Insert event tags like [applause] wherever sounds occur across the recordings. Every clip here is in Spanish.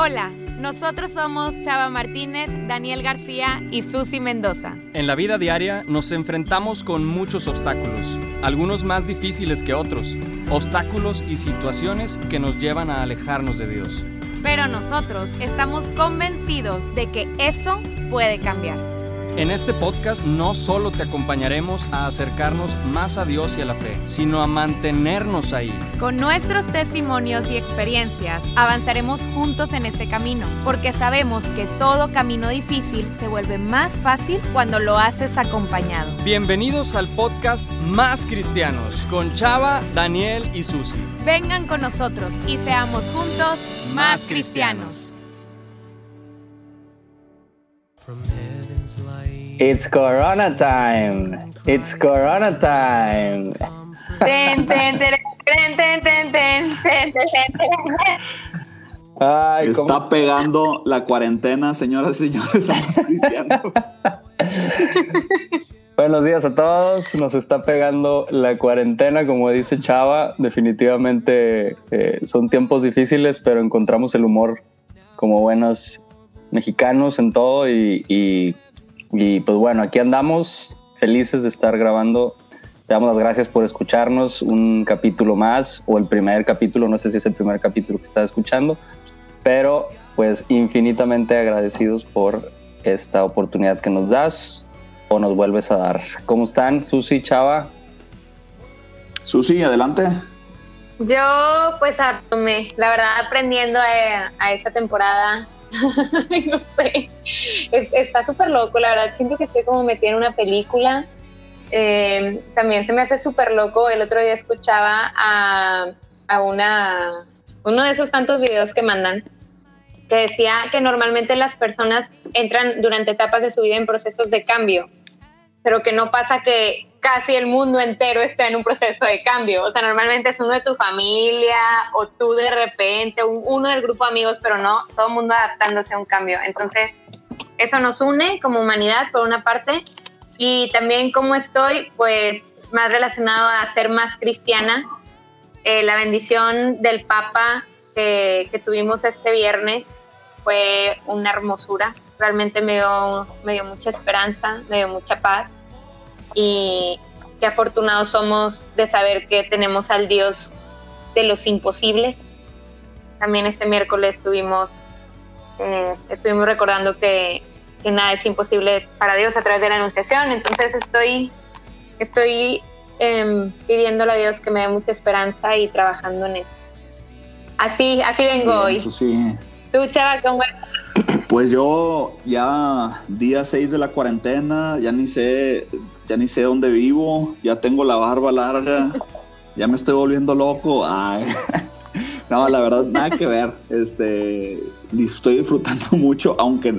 Hola, nosotros somos Chava Martínez, Daniel García y Susi Mendoza. En la vida diaria nos enfrentamos con muchos obstáculos, algunos más difíciles que otros, obstáculos y situaciones que nos llevan a alejarnos de Dios. Pero nosotros estamos convencidos de que eso puede cambiar. En este podcast no solo te acompañaremos a acercarnos más a Dios y a la fe, sino a mantenernos ahí. Con nuestros testimonios y experiencias avanzaremos juntos en este camino, porque sabemos que todo camino difícil se vuelve más fácil cuando lo haces acompañado. Bienvenidos al podcast Más Cristianos con Chava, Daniel y Susi. Vengan con nosotros y seamos juntos más cristianos. It's Corona time. It's Corona time. Ten, ten, ten, Ay, Está pegando la cuarentena, señoras y señores. [laughs] Buenos días a todos. Nos está pegando la cuarentena, como dice Chava. Definitivamente eh, son tiempos difíciles, pero encontramos el humor como buenos mexicanos en todo y y, pues bueno, aquí andamos felices de estar grabando. Te damos las gracias por escucharnos un capítulo más o el primer capítulo, no sé si es el primer capítulo que estás escuchando, pero pues infinitamente agradecidos por esta oportunidad que nos das o nos vuelves a dar. ¿Cómo están, Susi, Chava? Susi, adelante. Yo, pues, tomé, la verdad, aprendiendo a, a esta temporada. [laughs] no sé, Es- está súper loco, la verdad. Siento que estoy como metida en una película. Eh, también se me hace súper loco. El otro día escuchaba a, a una, uno de esos tantos videos que mandan que decía que normalmente las personas entran durante etapas de su vida en procesos de cambio, pero que no pasa que casi el mundo entero está en un proceso de cambio. O sea, normalmente es uno de tu familia o tú de repente, un- uno del grupo de amigos, pero no, todo el mundo adaptándose a un cambio. Entonces, eso nos une como humanidad, por una parte, y también como estoy, pues más relacionado a ser más cristiana. Eh, la bendición del Papa que, que tuvimos este viernes fue una hermosura. Realmente me dio, me dio mucha esperanza, me dio mucha paz y qué afortunados somos de saber que tenemos al Dios de los imposibles. También este miércoles estuvimos, eh, estuvimos recordando que, que nada es imposible para Dios a través de la anunciación, entonces estoy, estoy em, pidiéndole a Dios que me dé mucha esperanza y trabajando en eso. Así, así vengo Bien, hoy. Susi. Tú, Chava, ¿cómo? Pues yo ya día 6 de la cuarentena, ya ni sé, ya ni sé dónde vivo, ya tengo la barba larga, ya me estoy volviendo loco. Ay. [laughs] No, la verdad, nada que ver. Este, estoy disfrutando [laughs] mucho, aunque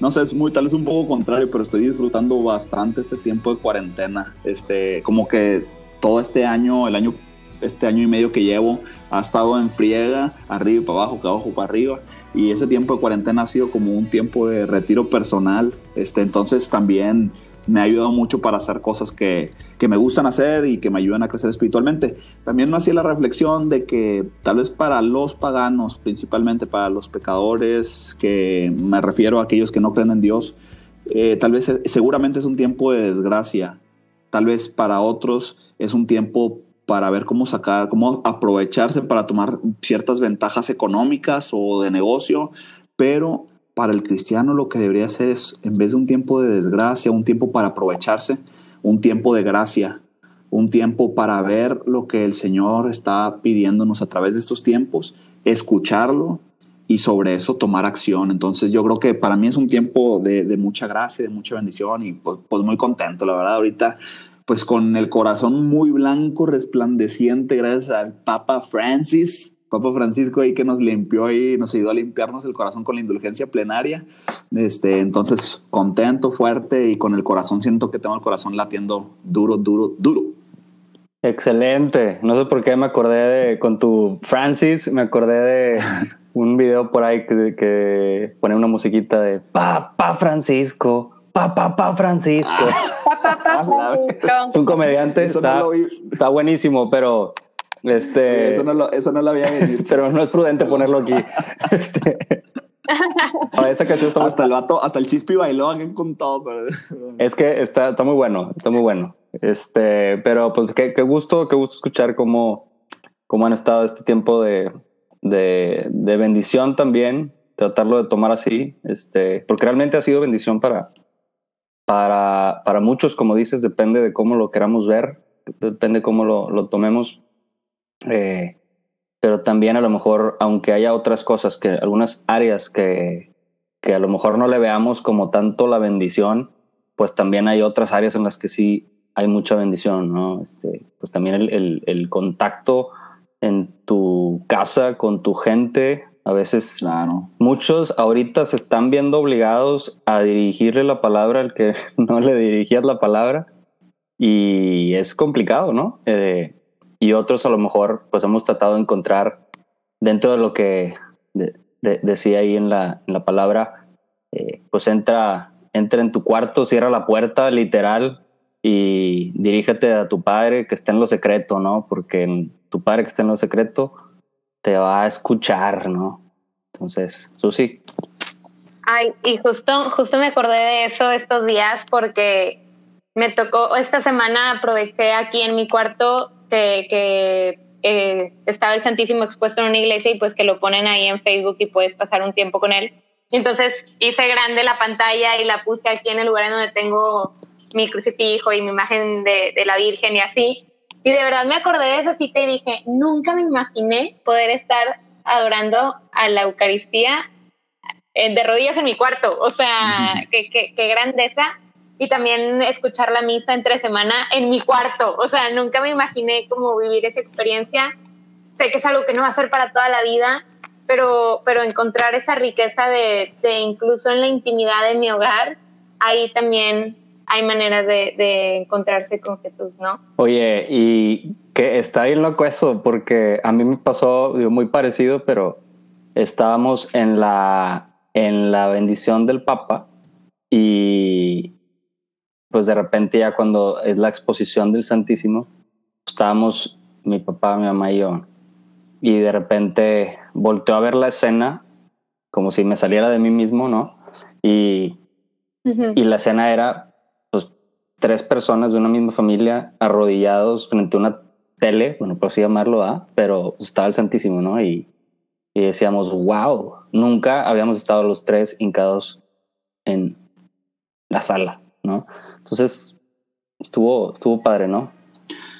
no sé, es muy, tal vez un poco contrario, pero estoy disfrutando bastante este tiempo de cuarentena. Este, como que todo este año, el año, este año y medio que llevo, ha estado en friega, arriba y para abajo, que abajo para arriba. Y ese tiempo de cuarentena ha sido como un tiempo de retiro personal. Este, entonces también me ha ayudado mucho para hacer cosas que, que me gustan hacer y que me ayudan a crecer espiritualmente. También me hacía la reflexión de que tal vez para los paganos, principalmente para los pecadores, que me refiero a aquellos que no creen en Dios, eh, tal vez eh, seguramente es un tiempo de desgracia. Tal vez para otros es un tiempo para ver cómo sacar, cómo aprovecharse para tomar ciertas ventajas económicas o de negocio, pero para el cristiano lo que debería ser es, en vez de un tiempo de desgracia, un tiempo para aprovecharse, un tiempo de gracia, un tiempo para ver lo que el Señor está pidiéndonos a través de estos tiempos, escucharlo y sobre eso tomar acción. Entonces yo creo que para mí es un tiempo de, de mucha gracia, de mucha bendición y pues, pues muy contento, la verdad, ahorita pues con el corazón muy blanco, resplandeciente, gracias al Papa Francis, Papa Francisco ahí que nos limpió y nos ayudó a limpiarnos el corazón con la indulgencia plenaria. Este, entonces, contento, fuerte y con el corazón, siento que tengo el corazón latiendo duro, duro, duro. Excelente. No sé por qué me acordé de, con tu Francis, me acordé de [laughs] un video por ahí que, que pone una musiquita de Papa Francisco, Papa pa Francisco. Pa, pa, pa, [laughs] Ah. Es un comediante, está, no está buenísimo, pero Este, eso, no lo, eso no lo había venir. [laughs] pero no es prudente ponerlo aquí. [laughs] Este, [laughs] no, esa canción está muy- hasta el vato, hasta el chispi bailó con todo. Pero... Es que está, está muy bueno, está muy bueno. Este, pero pues qué, qué gusto, qué gusto escuchar cómo, cómo han estado este tiempo de, de, de bendición también, tratarlo de tomar así, este, porque realmente ha sido bendición para, para, para muchos, como dices, depende de cómo lo queramos ver, depende cómo lo, lo tomemos. Eh, pero también a lo mejor, aunque haya otras cosas, que algunas áreas que, que a lo mejor no le veamos como tanto la bendición, pues también hay otras áreas en las que sí hay mucha bendición, ¿no? Este, pues también el, el, el contacto en tu casa con tu gente, a veces Claro. muchos ahorita se están viendo obligados a dirigirle la palabra al que [laughs] no le dirigías la palabra y es complicado, ¿no? Eh, y otros a lo mejor pues hemos tratado de encontrar dentro de lo que de- de- decía ahí en la, en la palabra, eh, pues entra, entra en tu cuarto, cierra la puerta literal y dirígete a tu padre que está en lo secreto, ¿no? Porque tu padre que está en lo secreto te va a escuchar, ¿no? Entonces, Susi, Ay, y justo, justo me acordé de eso estos días porque me tocó, esta semana aproveché aquí en mi cuarto que, que eh, estaba el Santísimo expuesto en una iglesia y pues que lo ponen ahí en Facebook y puedes pasar un tiempo con él. Entonces hice grande la pantalla y la puse aquí en el lugar en donde tengo mi crucifijo y mi imagen de, de la Virgen y así. Y de verdad me acordé de esa cita y dije, nunca me imaginé poder estar adorando a la Eucaristía eh, de rodillas en mi cuarto. O sea, qué, qué, qué grandeza. Y también escuchar la misa entre semana en mi cuarto. O sea, nunca me imaginé como vivir esa experiencia. Sé que es algo que no va a ser para toda la vida, pero, pero encontrar esa riqueza de, de incluso en la intimidad de mi hogar, ahí también hay maneras de, de encontrarse con Jesús, ¿no? Oye, y que está bien loco eso, porque a mí me pasó digo, muy parecido, pero estábamos en la, en la bendición del Papa y pues de repente ya cuando es la exposición del Santísimo, estábamos mi papá, mi mamá y yo, y de repente volteó a ver la escena como si me saliera de mí mismo, ¿no? Y, y la escena era pues tres personas de una misma familia arrodillados frente a una tele, bueno, por así llamarlo, ¿ah? pero estaba el Santísimo, ¿no? Y, y decíamos, wow, nunca habíamos estado los tres hincados en la sala, ¿no? Entonces, estuvo, estuvo padre, ¿no?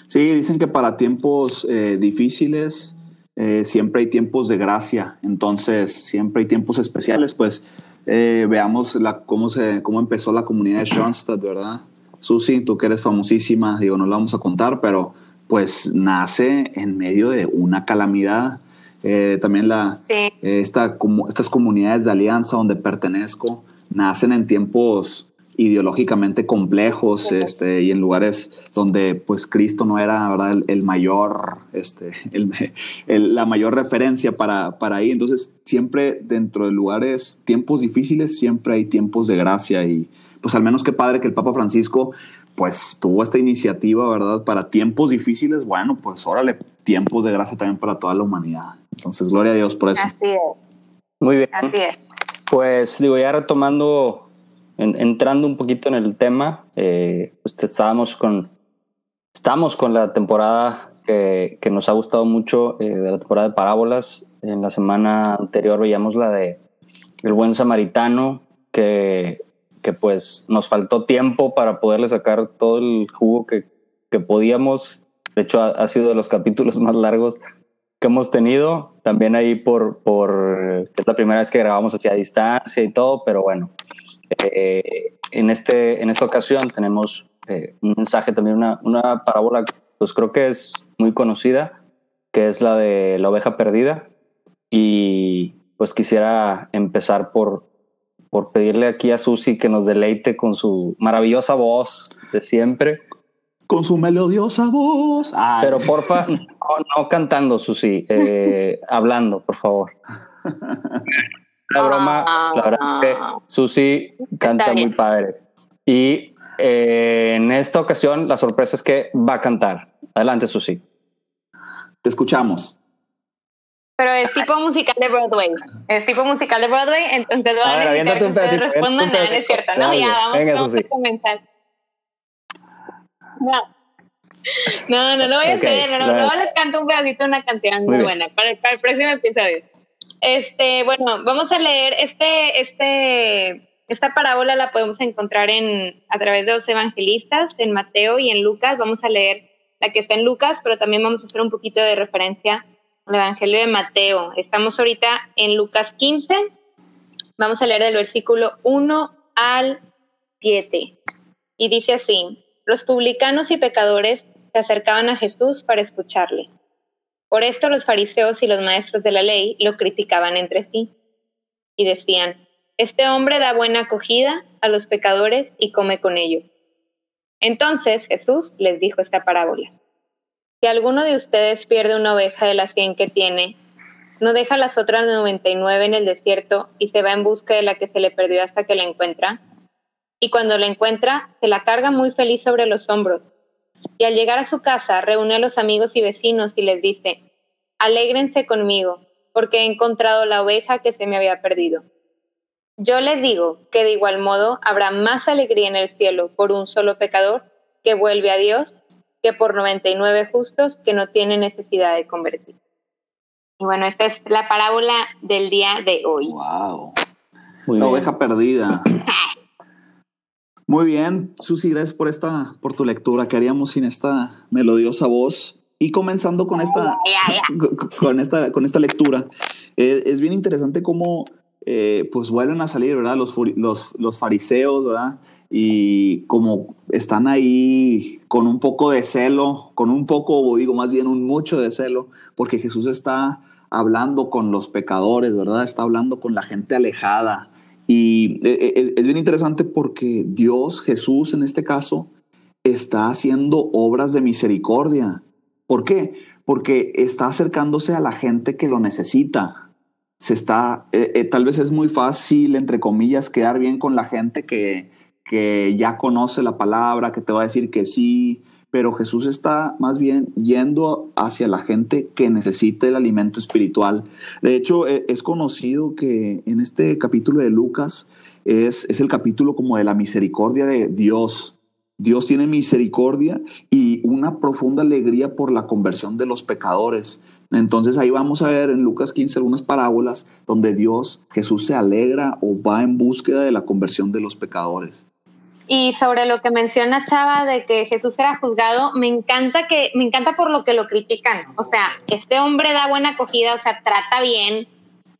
Sí, dicen que para tiempos eh, difíciles eh, siempre hay tiempos de gracia, entonces siempre hay tiempos especiales, pues eh, veamos la, cómo, se, cómo empezó la comunidad de Schoenstatt, ¿verdad? Susi, tú que eres famosísima, digo, no la vamos a contar, pero pues nace en medio de una calamidad. Eh, también la, Sí. eh, esta, como, estas comunidades de alianza donde pertenezco nacen en tiempos ideológicamente complejos este, y en lugares donde pues Cristo no era ¿verdad? El, el mayor, este, [laughs] el, el- la mayor referencia para, para ahí. Entonces siempre dentro de lugares, tiempos difíciles, siempre hay tiempos de gracia y pues al menos qué padre que el Papa Francisco pues tuvo esta iniciativa, ¿verdad? Para tiempos difíciles, bueno, pues órale, tiempos de gracia también para toda la humanidad. Entonces, gloria a Dios por eso. Así es, Muy bien. así es. Pues digo, ya retomando, en- entrando un poquito en el tema, eh, pues estábamos con, estamos con la temporada que, que nos ha gustado mucho, eh, de la temporada de parábolas. En la semana anterior veíamos la de El buen samaritano, que, que pues nos faltó tiempo para poderle sacar todo el jugo que, que podíamos. De hecho, ha, ha sido de los capítulos más largos que hemos tenido, también ahí por, por es la primera vez que grabamos hacia distancia y todo, pero bueno, eh, en, este, en esta ocasión tenemos eh, un mensaje, también una, una parábola, pues creo que es muy conocida, que es la de la oveja perdida, y pues quisiera empezar por, por pedirle aquí a Susi que nos deleite con su maravillosa voz de siempre. Con su melodiosa voz. Ay. Pero porfa, no, no cantando, Susi, eh, [laughs] hablando, por favor. [laughs] La broma, la verdad es que Susi canta muy padre. Y eh, en esta ocasión la sorpresa es que va a cantar. Adelante, Susi. te escuchamos. Pero es tipo musical de Broadway. Es tipo musical de Broadway, entonces a, ver, aviéntate que un pedacito. respondan nada, es cierto. No, ya, vamos, Venga, vamos a comenzar. No. No, no lo voy a hacer. No, no, luego les canto un pedacito de una canción muy, Muy buena para el, para el próximo episodio. Este, bueno, vamos a leer este, este, esta parábola la podemos encontrar en, a través de los evangelistas, en Mateo y en Lucas. Vamos a leer la que está en Lucas, pero también vamos a hacer un poquito de referencia al Evangelio de Mateo. Estamos ahorita en Lucas 15. Vamos a leer del versículo 1 al 7. Y dice así, los publicanos y pecadores se acercaban a Jesús para escucharle. Por esto los fariseos y los maestros de la ley lo criticaban entre sí y decían, este hombre da buena acogida a los pecadores y come con ellos. Entonces Jesús les dijo esta parábola. Si alguno de ustedes pierde una oveja de las cien que tiene, no deja las otras 99 en el desierto y se va en busca de la que se le perdió hasta que la encuentra. Y cuando la encuentra, se la carga muy feliz sobre los hombros. Y al llegar a su casa, reúne a los amigos y vecinos y les dice, alégrense conmigo, porque he encontrado la oveja que se me había perdido. Yo les digo que de igual modo habrá más alegría en el cielo por un solo pecador que vuelve a Dios que por 99 justos que no tienen necesidad de convertir. Y bueno, esta es la parábola del día de hoy. Wow. Muy La bien. oveja perdida. [laughs] Muy bien, Susi, gracias por esta, por tu lectura. ¿Qué haríamos sin esta melodiosa voz? Y comenzando con esta, ya. [laughs] con esta, con esta lectura, eh, es bien interesante cómo eh, pues vuelven a salir, ¿verdad? Los, los, los fariseos, ¿verdad? Y como están ahí con un poco de celo, con un poco, o digo más bien un mucho de celo, porque Jesús está hablando con los pecadores, ¿verdad? Está hablando con la gente alejada. Y eh, es, es bien interesante porque Dios, Jesús en este caso, está haciendo obras de misericordia. ¿Por qué? Porque está acercándose a la gente que lo necesita. Se está, eh, tal vez es muy fácil, entre comillas, quedar bien con la gente que, que ya conoce la palabra, que te va a decir que sí, pero Jesús está más bien yendo hacia la gente que necesita el alimento espiritual. De hecho, eh, es conocido que en este capítulo de Lucas es, es el capítulo como de la misericordia de Dios. Dios tiene misericordia y una profunda alegría por la conversión de los pecadores. Entonces ahí vamos a ver en Lucas 15 algunas parábolas donde Dios, Jesús se alegra o va en búsqueda de la conversión de los pecadores. Y sobre lo que menciona Chava de que Jesús era juzgado, me encanta que me encanta por lo que lo critican. O sea, este hombre da buena acogida, o sea, trata bien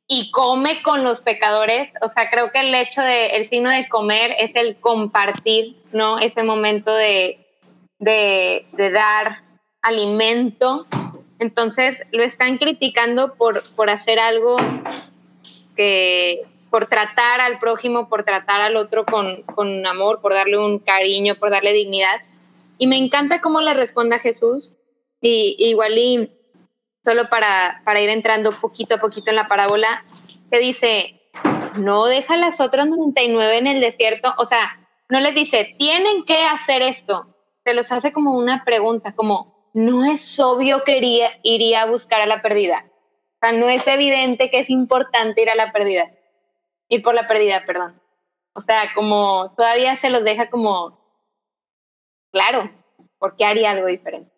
y come con los pecadores. O sea, creo que el hecho de el signo de comer es el compartir, ¿no? Ese momento de de, dar alimento. Entonces lo están criticando por, por hacer algo que, por tratar al prójimo, por tratar al otro con, con amor, por darle un cariño, por darle dignidad. Y me encanta cómo le responde a Jesús. Y igual y solo para, para ir entrando poquito a poquito en la parábola, que dice, no deja las otras 99 en el desierto. O sea, no les dice, tienen que hacer esto. Se los hace como una pregunta, como, no es obvio que iría, iría a buscar a la perdida. O sea, no es evidente que es importante ir a la perdida. Ir por la perdida, perdón. O sea, como todavía se los deja como, claro, ¿por qué haría algo diferente?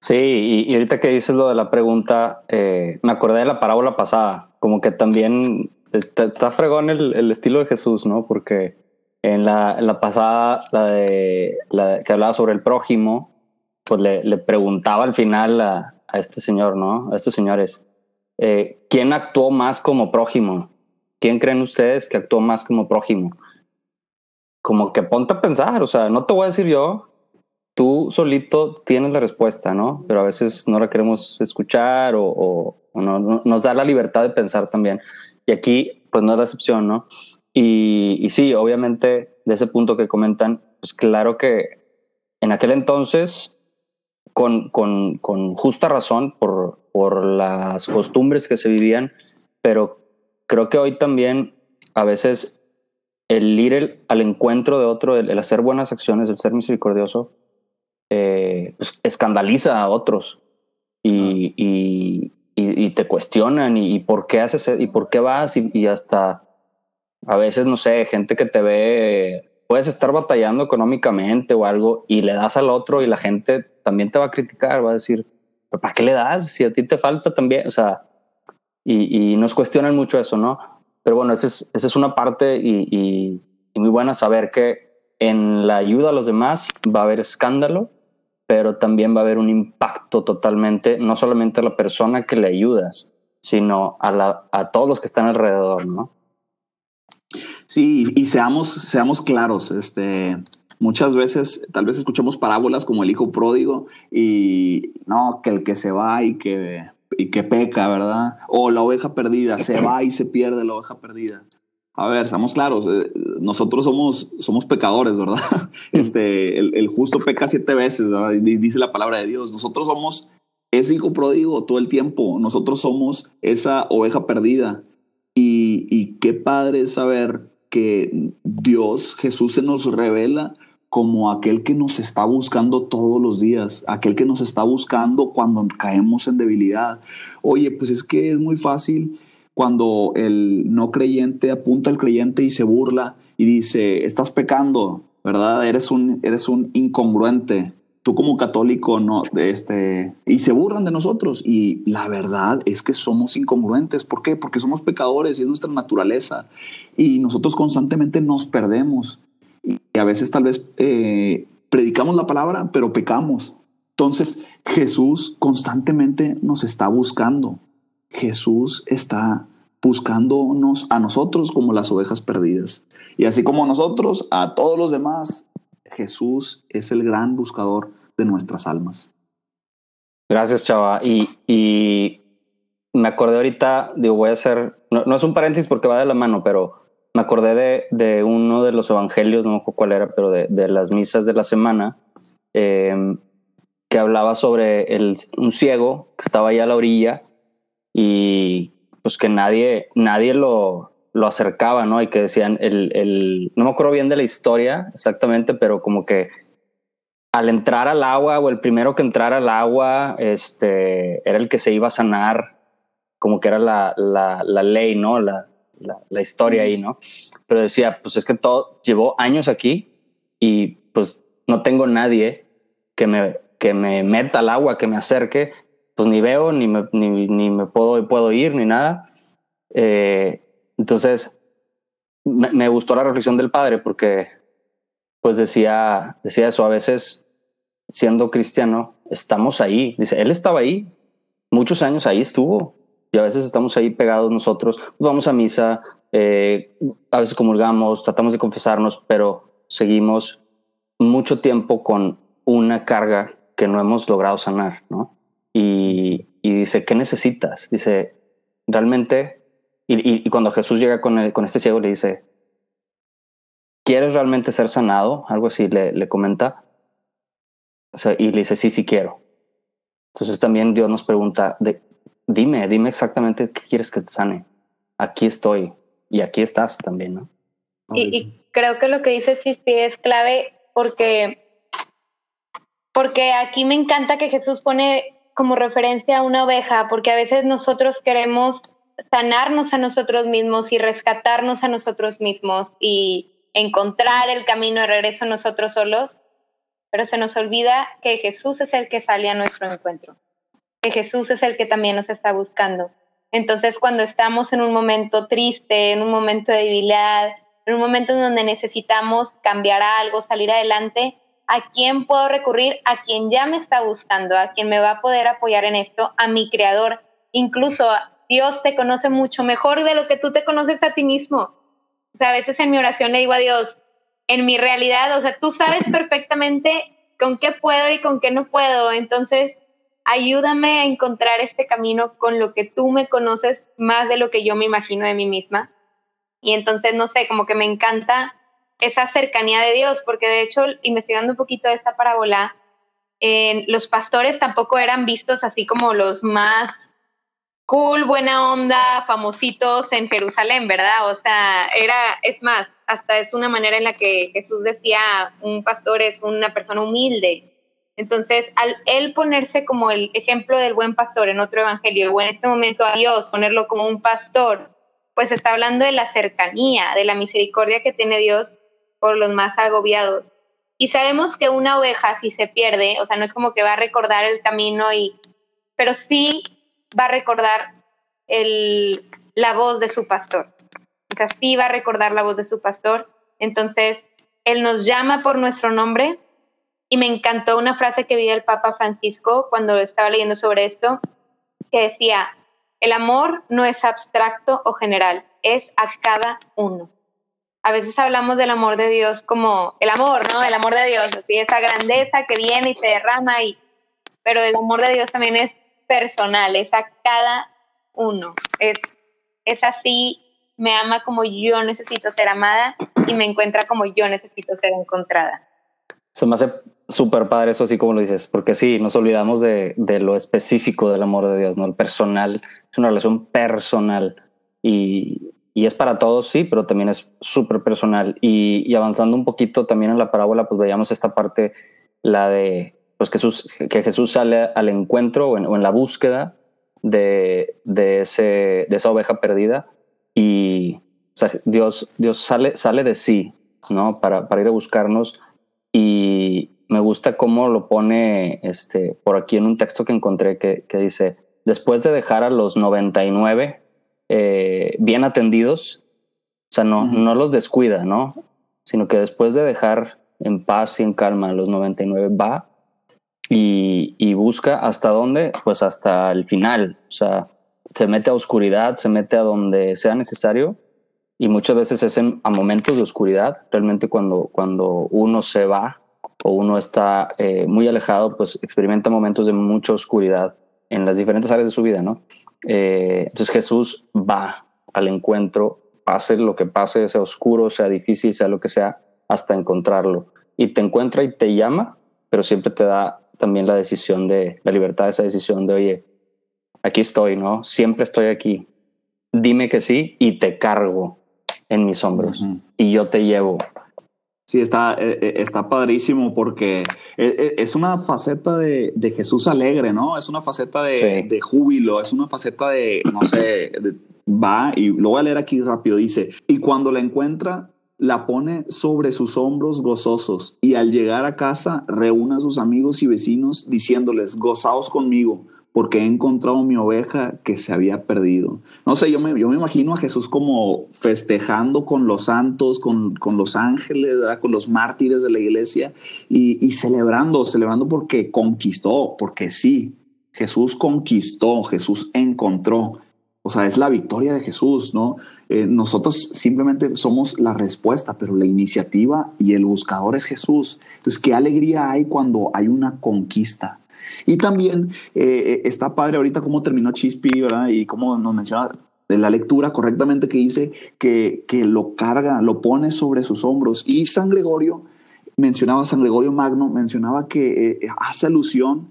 Sí, y, y ahorita que dices lo de la pregunta, eh, me acordé de la parábola pasada, como que también está, está fregón el, el estilo de Jesús, ¿no? Porque en la, en la pasada, la de la que hablaba sobre el prójimo, pues le, le preguntaba al final a, a este señor, ¿no? A estos señores, eh, ¿quién actuó más como prójimo? ¿Quién creen ustedes que actuó más como prójimo? Como que ponte a pensar, o sea, no te voy a decir yo, tú solito tienes la respuesta, ¿no? Pero a veces no la queremos escuchar o, o- o no, no- nos da la libertad de pensar también. Y aquí, pues no es la excepción, ¿no? Y, y sí, obviamente, de ese punto que comentan, pues claro que en aquel entonces, con, con, con justa razón por, por las costumbres que se vivían, pero creo que hoy también a veces el ir el- al encuentro de otro, el, el hacer buenas acciones, el ser misericordioso, eh, pues, escandaliza a otros. y, y, y, te cuestionan y, por qué haces e, y por qué vas y, hasta a veces, no sé, gente que te ve, puedes estar batallando económicamente o algo y le das al otro y la gente también te va a criticar, va a decir, ¿para qué le das? Si a ti te falta también, o sea, y, nos cuestionan mucho eso, ¿no? Pero bueno, esa es, esa es una parte y, muy buena saber que en la ayuda a los demás va a haber escándalo, pero también va a haber un impacto totalmente, no solamente a la persona que le ayudas, sino a, la, a todos los que están alrededor, ¿no? Sí, y seamos, seamos claros, este, muchas veces tal vez escuchamos parábolas como el hijo pródigo y no, que el que se va y que, y que peca, ¿verdad? O la oveja perdida, se [clears throat] va y se pierde la oveja perdida. A ver, seamos claros, eh, nosotros somos, somos pecadores, ¿verdad? [laughs] Este, el, justo peca siete veces, ¿verdad? dice la palabra de Dios. Nosotros somos ese hijo pródigo todo el tiempo. Nosotros somos esa oveja perdida. Y, y qué padre saber que Dios, Jesús se nos revela como aquel que nos está buscando todos los días, aquel que nos está buscando cuando caemos en debilidad. Oye, pues es que es muy fácil cuando el no creyente apunta al creyente y se burla y dice, estás pecando, ¿verdad? Eres un, eres un incongruente. Tú como católico, no, este, y se burlan de nosotros. Y la verdad es que somos incongruentes. ¿Por qué? Porque somos pecadores y es nuestra naturaleza. Y nosotros constantemente nos perdemos y a veces tal vez eh, predicamos la palabra, pero pecamos. Entonces Jesús constantemente nos está buscando. Jesús está buscándonos a nosotros como las ovejas perdidas. Y así como nosotros, a todos los demás, Jesús es el gran buscador de nuestras almas. Gracias, Chava. Y, y me acordé ahorita, digo, voy a hacer, no, no, es un paréntesis porque va de la mano, pero me acordé de, de, uno de los evangelios, no me acuerdo cuál era, pero de, de las misas de la semana, eh, que hablaba sobre el, un ciego que estaba allá a la orilla y pues que nadie, nadie lo, lo acercaba, ¿no? Y que decían, el, el, no me acuerdo bien de la historia exactamente, pero como que al entrar al agua o el primero que entrara al agua, este, era el que se iba a sanar, como que era la, la, la ley, ¿no? La, la, historia ahí, ¿no? Pero decía, pues es que todo, llevó años aquí y pues no tengo nadie que me, que me meta al agua, que me acerque, pues ni veo, ni me, ni, ni me puedo, puedo ir, ni nada. Eh, entonces, me, me, gustó la reflexión del padre porque, pues decía, decía eso, a veces siendo cristiano, estamos ahí. Dice, él estaba ahí, muchos años ahí estuvo, y a veces estamos ahí pegados nosotros, vamos a misa, eh, a veces comulgamos, tratamos de confesarnos, pero seguimos mucho tiempo con una carga que no hemos logrado sanar, ¿no? Y, dice, ¿qué necesitas? Dice, realmente, y, cuando Jesús llega con, con este ciego, le dice, ¿quieres realmente ser sanado? Algo así le, le comenta. y le dice, sí, sí quiero. Entonces también Dios nos pregunta, ¿de dime, dime exactamente qué quieres que te sane. Aquí estoy y aquí estás también, ¿no? Y, creo que lo que dice Chispi es clave porque, porque aquí me encanta que Jesús pone como referencia a una oveja, porque a veces nosotros queremos sanarnos a nosotros mismos y rescatarnos a nosotros mismos y encontrar el camino de regreso nosotros solos, pero se nos olvida que Jesús es el que sale a nuestro encuentro que Jesús es el que también nos está buscando. Entonces, cuando estamos en un momento triste, en un momento de debilidad, en un momento en donde necesitamos cambiar algo, salir adelante, ¿a quién puedo recurrir? A quien ya me está buscando, a quien me va a poder apoyar en esto, a mi creador. Incluso Dios te conoce mucho mejor de lo que tú te conoces a ti mismo. O sea, a veces en mi oración le digo a Dios, en mi realidad, o sea, tú sabes perfectamente con qué puedo y con qué no puedo. Entonces, ayúdame a encontrar este camino con lo que tú me conoces más de lo que yo me imagino de mí misma. Y entonces, no sé, como que me encanta esa cercanía de Dios, porque de hecho, investigando un poquito esta parábola, los pastores tampoco eran vistos así como los más cool, buena onda, famositos en Jerusalén, ¿verdad? O sea, era, es más, hasta es una manera en la que Jesús decía, un pastor es una persona humilde, Entonces, al él ponerse como el ejemplo del buen pastor en otro evangelio, o en este momento a Dios, ponerlo como un pastor, pues está hablando de la cercanía, de la misericordia que tiene Dios por los más agobiados. Y sabemos que una oveja si se pierde, o sea, no es como que va a recordar el camino y pero sí va a recordar el, la voz de su pastor. O sea, sí va a recordar la voz de su pastor. Entonces, Él nos llama por nuestro nombre. Y me encantó una frase que vi del Papa Francisco cuando estaba leyendo sobre esto, que decía, el amor no es abstracto o general, es a cada uno. A veces hablamos del amor de Dios como el amor, ¿no? El amor de Dios, así esa grandeza que viene y se derrama y pero el amor de Dios también es personal, es a cada uno. Es, es así, me ama como yo necesito ser amada y me encuentra como yo necesito ser encontrada. Se me hace súper padre eso así como lo dices, porque sí, nos olvidamos de, de, lo específico del amor de Dios, ¿no? El personal, es una relación personal y, y es para todos, sí, pero también es súper personal. Y, y, avanzando un poquito también en la parábola, pues veíamos esta parte, la de pues Jesús, que Jesús sale al encuentro o en, o en la búsqueda de, de, ese, de esa oveja perdida y o sea, Dios, Dios sale, sale de sí, ¿no? Para, para ir a buscarnos y me gusta cómo lo pone este, por aquí en un texto que encontré que, que dice, después de dejar a los 99 eh, bien atendidos, o sea, no, uh -huh. no los descuida, ¿no? Sino que después de dejar en paz y en calma a los 99, va y, y, busca hasta dónde, pues hasta el final. O sea, se mete a oscuridad, se mete a donde sea necesario y muchas veces es en, a momentos de oscuridad. Realmente cuando, cuando uno se va o uno está eh, muy alejado, pues experimenta momentos de mucha oscuridad en las diferentes áreas de su vida, ¿no? Eh, entonces Jesús va al encuentro, pase lo que pase, sea oscuro, sea difícil, sea lo que sea, hasta encontrarlo. Y te encuentra y te llama, pero siempre te da también la decisión de, la libertad de esa decisión de, oye, aquí estoy, ¿no? Siempre estoy aquí. Dime que sí y te cargo en mis hombros uh -huh. y yo te llevo. Sí, está, está padrísimo porque es una faceta de, de Jesús alegre, ¿no? Es una faceta de, sí. de, júbilo, es una faceta de, no sé, de, va, y lo voy a leer aquí rápido, dice, y cuando la encuentra, la pone sobre sus hombros gozosos y al llegar a casa reúne a sus amigos y vecinos diciéndoles, gozaos conmigo porque he encontrado mi oveja que se había perdido. No sé, yo me, yo me imagino a Jesús como festejando con los santos, con, con los ángeles, ¿verdad? con los mártires de la iglesia y, y celebrando, celebrando porque conquistó, porque sí, Jesús conquistó, Jesús encontró. O sea, es la victoria de Jesús, ¿no? Eh, nosotros simplemente somos la respuesta, pero la iniciativa y el buscador es Jesús. Entonces, qué alegría hay cuando hay una conquista. Y también eh, está padre ahorita cómo terminó Chispi, ¿verdad? Y cómo nos menciona de la lectura correctamente que dice que, que lo carga, lo pone sobre sus hombros. Y San Gregorio, mencionaba San Gregorio Magno, mencionaba que eh, hace alusión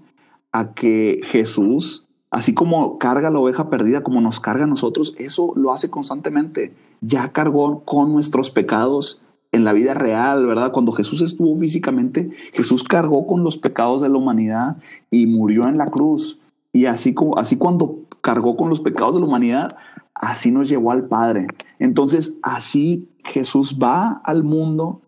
a que Jesús Así como carga la oveja perdida, como nos carga a nosotros, eso lo hace constantemente. Ya cargó con nuestros pecados en la vida real, ¿verdad? Cuando Jesús estuvo físicamente, Jesús cargó con los pecados de la humanidad y murió en la cruz. Y así, como, así cuando cargó con los pecados de la humanidad, así nos llevó al Padre. Entonces, así Jesús va al mundo,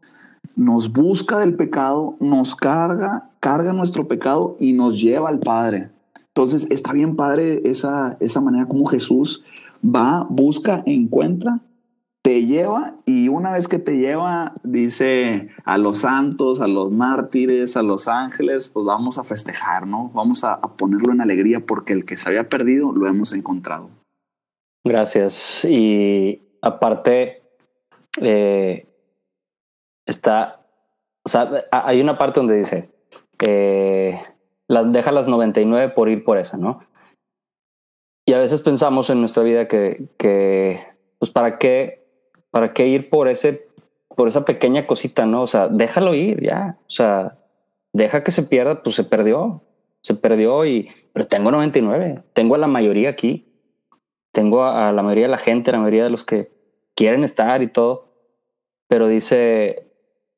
nos busca del pecado, nos carga, carga nuestro pecado y nos lleva al Padre. Entonces está bien padre esa, esa manera como Jesús va, busca, encuentra, te lleva y una vez que te lleva, dice a los santos, a los mártires, a los ángeles, pues vamos a festejar, ¿no? Vamos a, ponerlo en alegría porque el que se había perdido lo hemos encontrado. Gracias. Y aparte, eh, está, o sea, hay una parte donde dice, eh, las, deja las 99 por ir por esa, ¿no? Y a veces pensamos en nuestra vida que, que pues, ¿para qué, ¿para qué ir por, ese, por esa pequeña cosita, ¿no? O sea, déjalo ir, ya. O sea, deja que se pierda, pues se perdió. Se perdió y, pero tengo 99, tengo a la mayoría aquí. Tengo a, la mayoría de la gente, la mayoría de los que quieren estar y todo. Pero dice,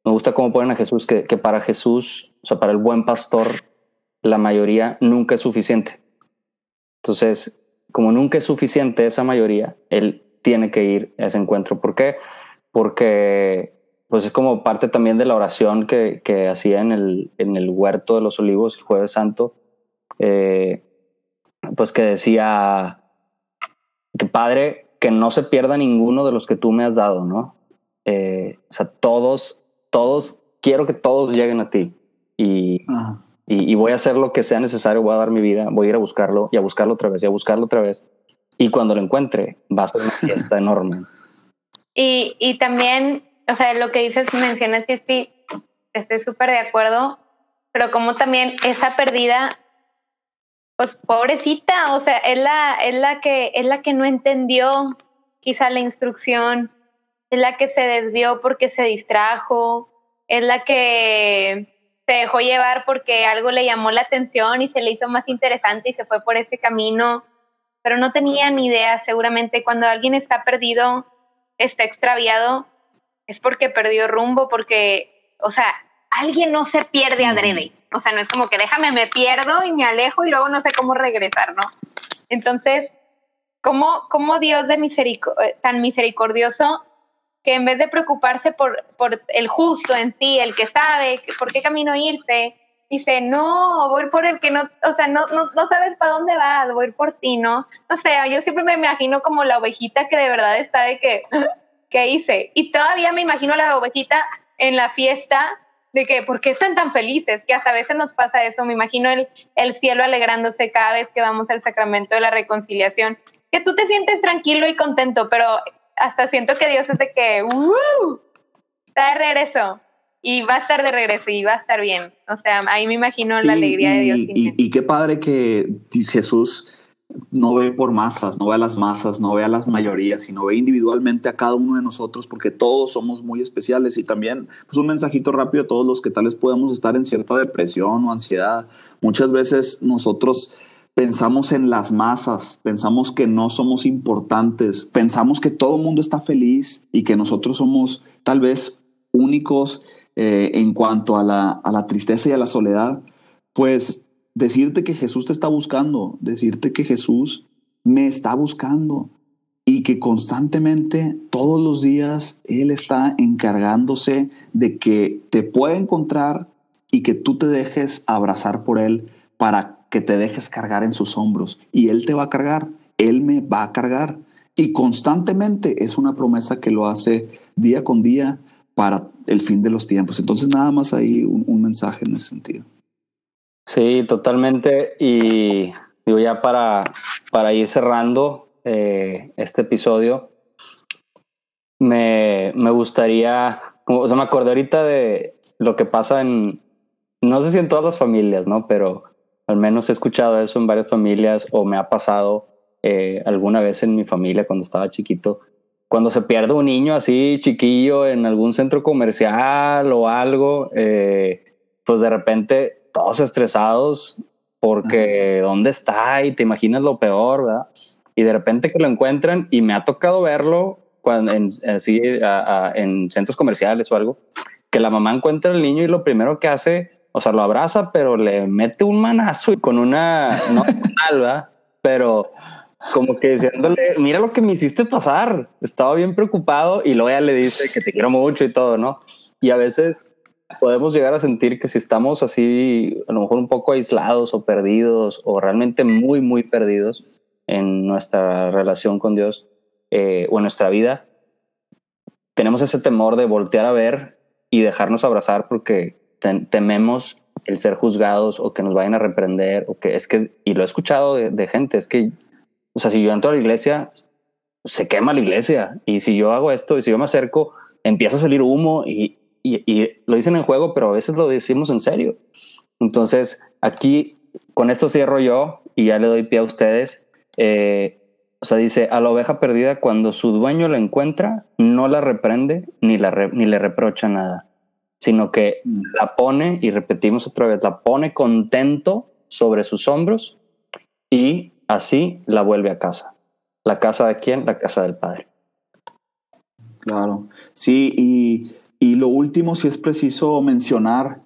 me gusta cómo ponen a Jesús, que, que para Jesús, o sea, para el buen pastor, la mayoría nunca es suficiente. Entonces, como nunca es suficiente esa mayoría, él tiene que ir a ese encuentro. ¿Por qué? Porque pues es como parte también de la oración que, que hacía en el, en el huerto de los olivos el jueves santo, eh, pues que decía que Padre, que no se pierda ninguno de los que tú me has dado, ¿no? Eh, o sea, todos, todos, quiero que todos lleguen a ti y, y, y, voy a hacer lo que sea necesario, voy a dar mi vida, voy a ir a buscarlo y a buscarlo otra vez y a buscarlo otra vez. Y cuando lo encuentre, va a ser una fiesta enorme. Y, y también, o sea, lo que dices, mencionas, estoy súper de acuerdo, pero como también esa pérdida, pues pobrecita, o sea, es la, es la que, es la que no entendió quizá la instrucción, es la que se desvió porque se distrajo, es la que se dejó llevar porque algo le llamó la atención y se le hizo más interesante y se fue por ese camino, pero no tenía ni idea, seguramente cuando alguien está perdido, está extraviado, es porque perdió rumbo, porque, o sea, alguien no se pierde adrede, o sea, no es como que déjame, me pierdo y me alejo y luego no sé cómo regresar, ¿no? Entonces, ¿cómo, cómo Dios de miseric tan misericordioso que en vez de preocuparse por, por el justo en sí, el que sabe por qué camino irse, dice, no, voy por el que no, o sea, no, no, no sabes para dónde vas, voy por ti, ¿no? O sea, yo siempre me imagino como la ovejita que de verdad está de que, [laughs] ¿qué hice? Y todavía me imagino la ovejita en la fiesta de que, ¿por qué están tan felices? Que hasta a veces nos pasa eso, me imagino el, el cielo alegrándose cada vez que vamos al sacramento de la reconciliación, que tú te sientes tranquilo y contento, pero hasta siento que Dios es de que, ¡uh! Está de regreso. Y va a estar de regreso y va a estar bien. O sea, ahí me imagino la alegría de Dios. Y, y, qué padre que Jesús no ve por masas, no ve a las masas, no ve a las mayorías, sino ve individualmente a cada uno de nosotros porque todos somos muy especiales. Y también, pues un mensajito rápido a todos los que tal vez podemos estar en cierta depresión o ansiedad. Muchas veces nosotros pensamos en las masas, pensamos que no somos importantes, pensamos que todo el mundo está feliz y que nosotros somos tal vez únicos eh, en cuanto a la, a la tristeza y a la soledad, pues decirte que Jesús te está buscando, decirte que Jesús me está buscando y que constantemente, todos los días, Él está encargándose de que te pueda encontrar y que tú te dejes abrazar por Él para que te dejes cargar en sus hombros y Él te va a cargar, Él me va a cargar. Y constantemente es una promesa que lo hace día con día para el fin de los tiempos. Entonces nada más ahí un, mensaje en ese sentido. Sí, totalmente. Y digo ya para, para ir cerrando eh, este episodio, me, me gustaría, o sea, me acordé ahorita de lo que pasa en, no sé si en todas las familias, ¿no? Pero al menos he escuchado eso en varias familias o me ha pasado eh, alguna vez en mi familia cuando estaba chiquito. Cuando se pierde un niño así chiquillo en algún centro comercial o algo, eh, pues de repente todos estresados porque dónde está y te imaginas lo peor, ¿verdad? Y de repente que lo encuentran y me ha tocado verlo cuando en, así, en centros comerciales o algo, que la mamá encuentra al niño y lo primero que hace o sea, lo abraza, pero le mete un manazo y con una, no [laughs] alba, pero como que diciéndole, mira lo que me hiciste pasar. Estaba bien preocupado y luego ella le dice que te quiero mucho y todo, ¿no? Y a veces podemos llegar a sentir que si estamos así, a lo mejor un poco aislados o perdidos o realmente muy, muy perdidos en nuestra relación con Dios eh, o en nuestra vida, tenemos ese temor de voltear a ver y dejarnos abrazar porque tememos el ser juzgados o que nos vayan a reprender o que es que, y lo he escuchado de, gente, es que, o sea, si yo entro a la iglesia, se quema la iglesia y si yo hago esto y si yo me acerco, empieza a salir humo y, y, lo dicen en juego, pero a veces lo decimos en serio. Entonces, aquí con esto cierro yo y ya le doy pie a ustedes. Eh, o sea, dice, a la oveja perdida, cuando su dueño la encuentra, no la reprende ni, la ni le reprocha nada sino que mm. la pone, y repetimos otra vez, la pone contento sobre sus hombros y así la vuelve a casa. ¿La casa de quién? La casa del Padre. Claro, sí, y, y lo último, si es preciso mencionar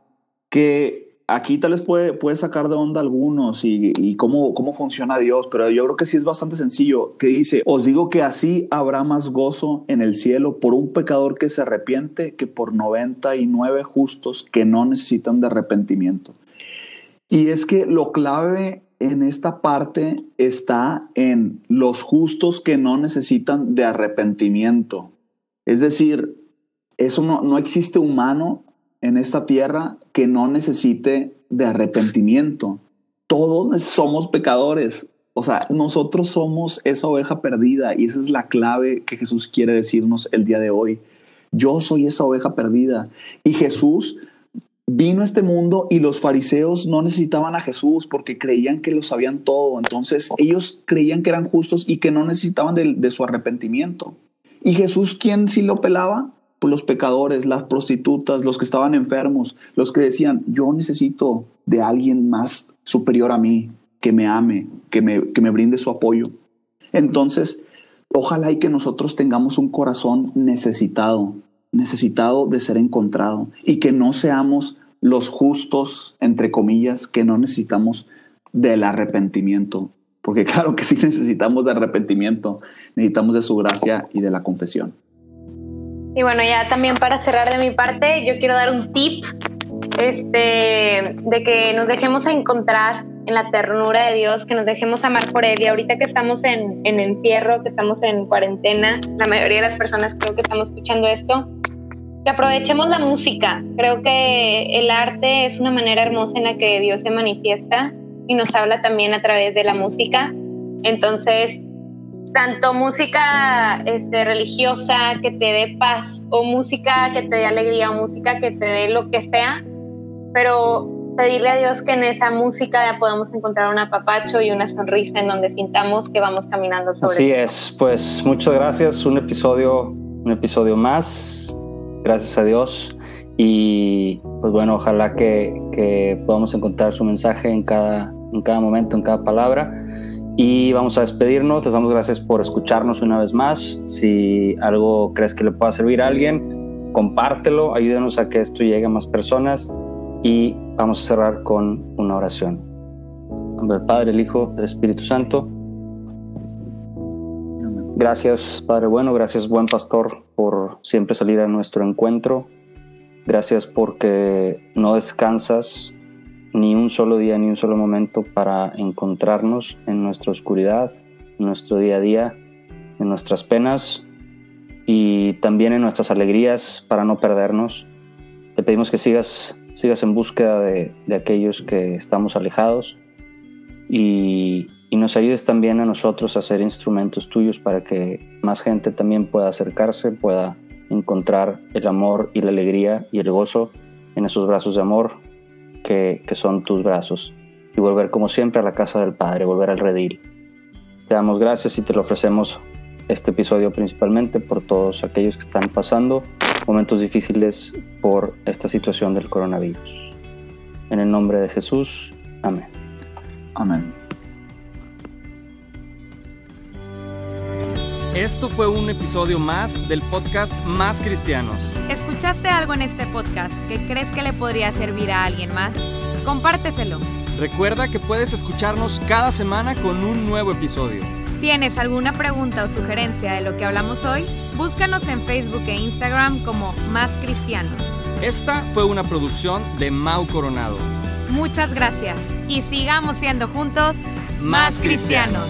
que aquí tal vez puede, puede sacar de onda algunos y, y, cómo, cómo funciona Dios, pero yo creo que sí es bastante sencillo, que dice, os digo que así habrá más gozo en el cielo por un pecador que se arrepiente que por 99 justos que no necesitan de arrepentimiento. Y es que lo clave en esta parte está en los justos que no necesitan de arrepentimiento. Es decir, eso no, no existe humano en esta tierra que no necesite de arrepentimiento. Todos somos pecadores. O sea, nosotros somos esa oveja perdida y esa es la clave que Jesús quiere decirnos el día de hoy. Yo soy esa oveja perdida. Y Jesús vino a este mundo y los fariseos no necesitaban a Jesús porque creían que lo sabían todo. Entonces ellos creían que eran justos y que no necesitaban de, de su arrepentimiento. ¿Y Jesús quién sí lo pelaba? Pues los pecadores, las prostitutas, los que estaban enfermos, los que decían, yo necesito de alguien más superior a mí, que me ame, que me, que me brinde su apoyo. Entonces, ojalá y que nosotros tengamos un corazón necesitado, necesitado de ser encontrado y que no seamos los justos, entre comillas, que no necesitamos del arrepentimiento. Porque claro que sí necesitamos de arrepentimiento, necesitamos de su gracia y de la confesión. Y bueno, ya también para cerrar de mi parte, yo quiero dar un tip este, de que nos dejemos encontrar en la ternura de Dios, que nos dejemos amar por Él. Y ahorita que estamos en, en encierro, que estamos en cuarentena, la mayoría de las personas creo que estamos escuchando esto, que aprovechemos la música. Creo que el arte es una manera hermosa en la que Dios se manifiesta y nos habla también a través de la música. Entonces, tanto música este, religiosa que te dé paz o música que te dé alegría o música que te dé lo que sea, pero pedirle a Dios que en esa música podamos encontrar un apapacho y una sonrisa en donde sintamos que vamos caminando sobre Así es, pues muchas gracias, un episodio, un episodio más, gracias a Dios. Y pues bueno, ojalá que, que podamos encontrar su mensaje en cada, en cada momento, en cada palabra. Y vamos a despedirnos. Les damos gracias por escucharnos una vez más. Si algo crees que le pueda servir a alguien, compártelo, ayúdenos a que esto llegue a más personas. Y vamos a cerrar con una oración. En nombre del Padre, el Hijo, el Espíritu Santo. Gracias, Padre bueno, gracias, buen pastor, por siempre salir a nuestro encuentro. Gracias porque no descansas ni un solo día, ni un solo momento para encontrarnos en nuestra oscuridad, en nuestro día a día, en nuestras penas y también en nuestras alegrías para no perdernos. Te pedimos que sigas, sigas en búsqueda de, aquellos que estamos alejados y nos ayudes también a nosotros a ser instrumentos tuyos para que más gente también pueda acercarse, pueda encontrar el amor y la alegría y el gozo en esos brazos de amor que, son tus brazos y volver como siempre a la casa del Padre, volver al redil. Te damos gracias y te lo ofrecemos este episodio principalmente por todos aquellos que están pasando momentos difíciles por esta situación del coronavirus. En el nombre de Jesús, amén. Amén. Esto fue un episodio más del podcast Más Cristianos. ¿Escuchaste algo en este podcast que crees que le podría servir a alguien más? Compárteselo. Recuerda que puedes escucharnos cada semana con un nuevo episodio. ¿Tienes alguna pregunta o sugerencia de lo que hablamos hoy? Búscanos en Facebook e Instagram como Más Cristianos. Esta fue una producción de Mau Coronado. Muchas gracias y sigamos siendo juntos más, cristianos.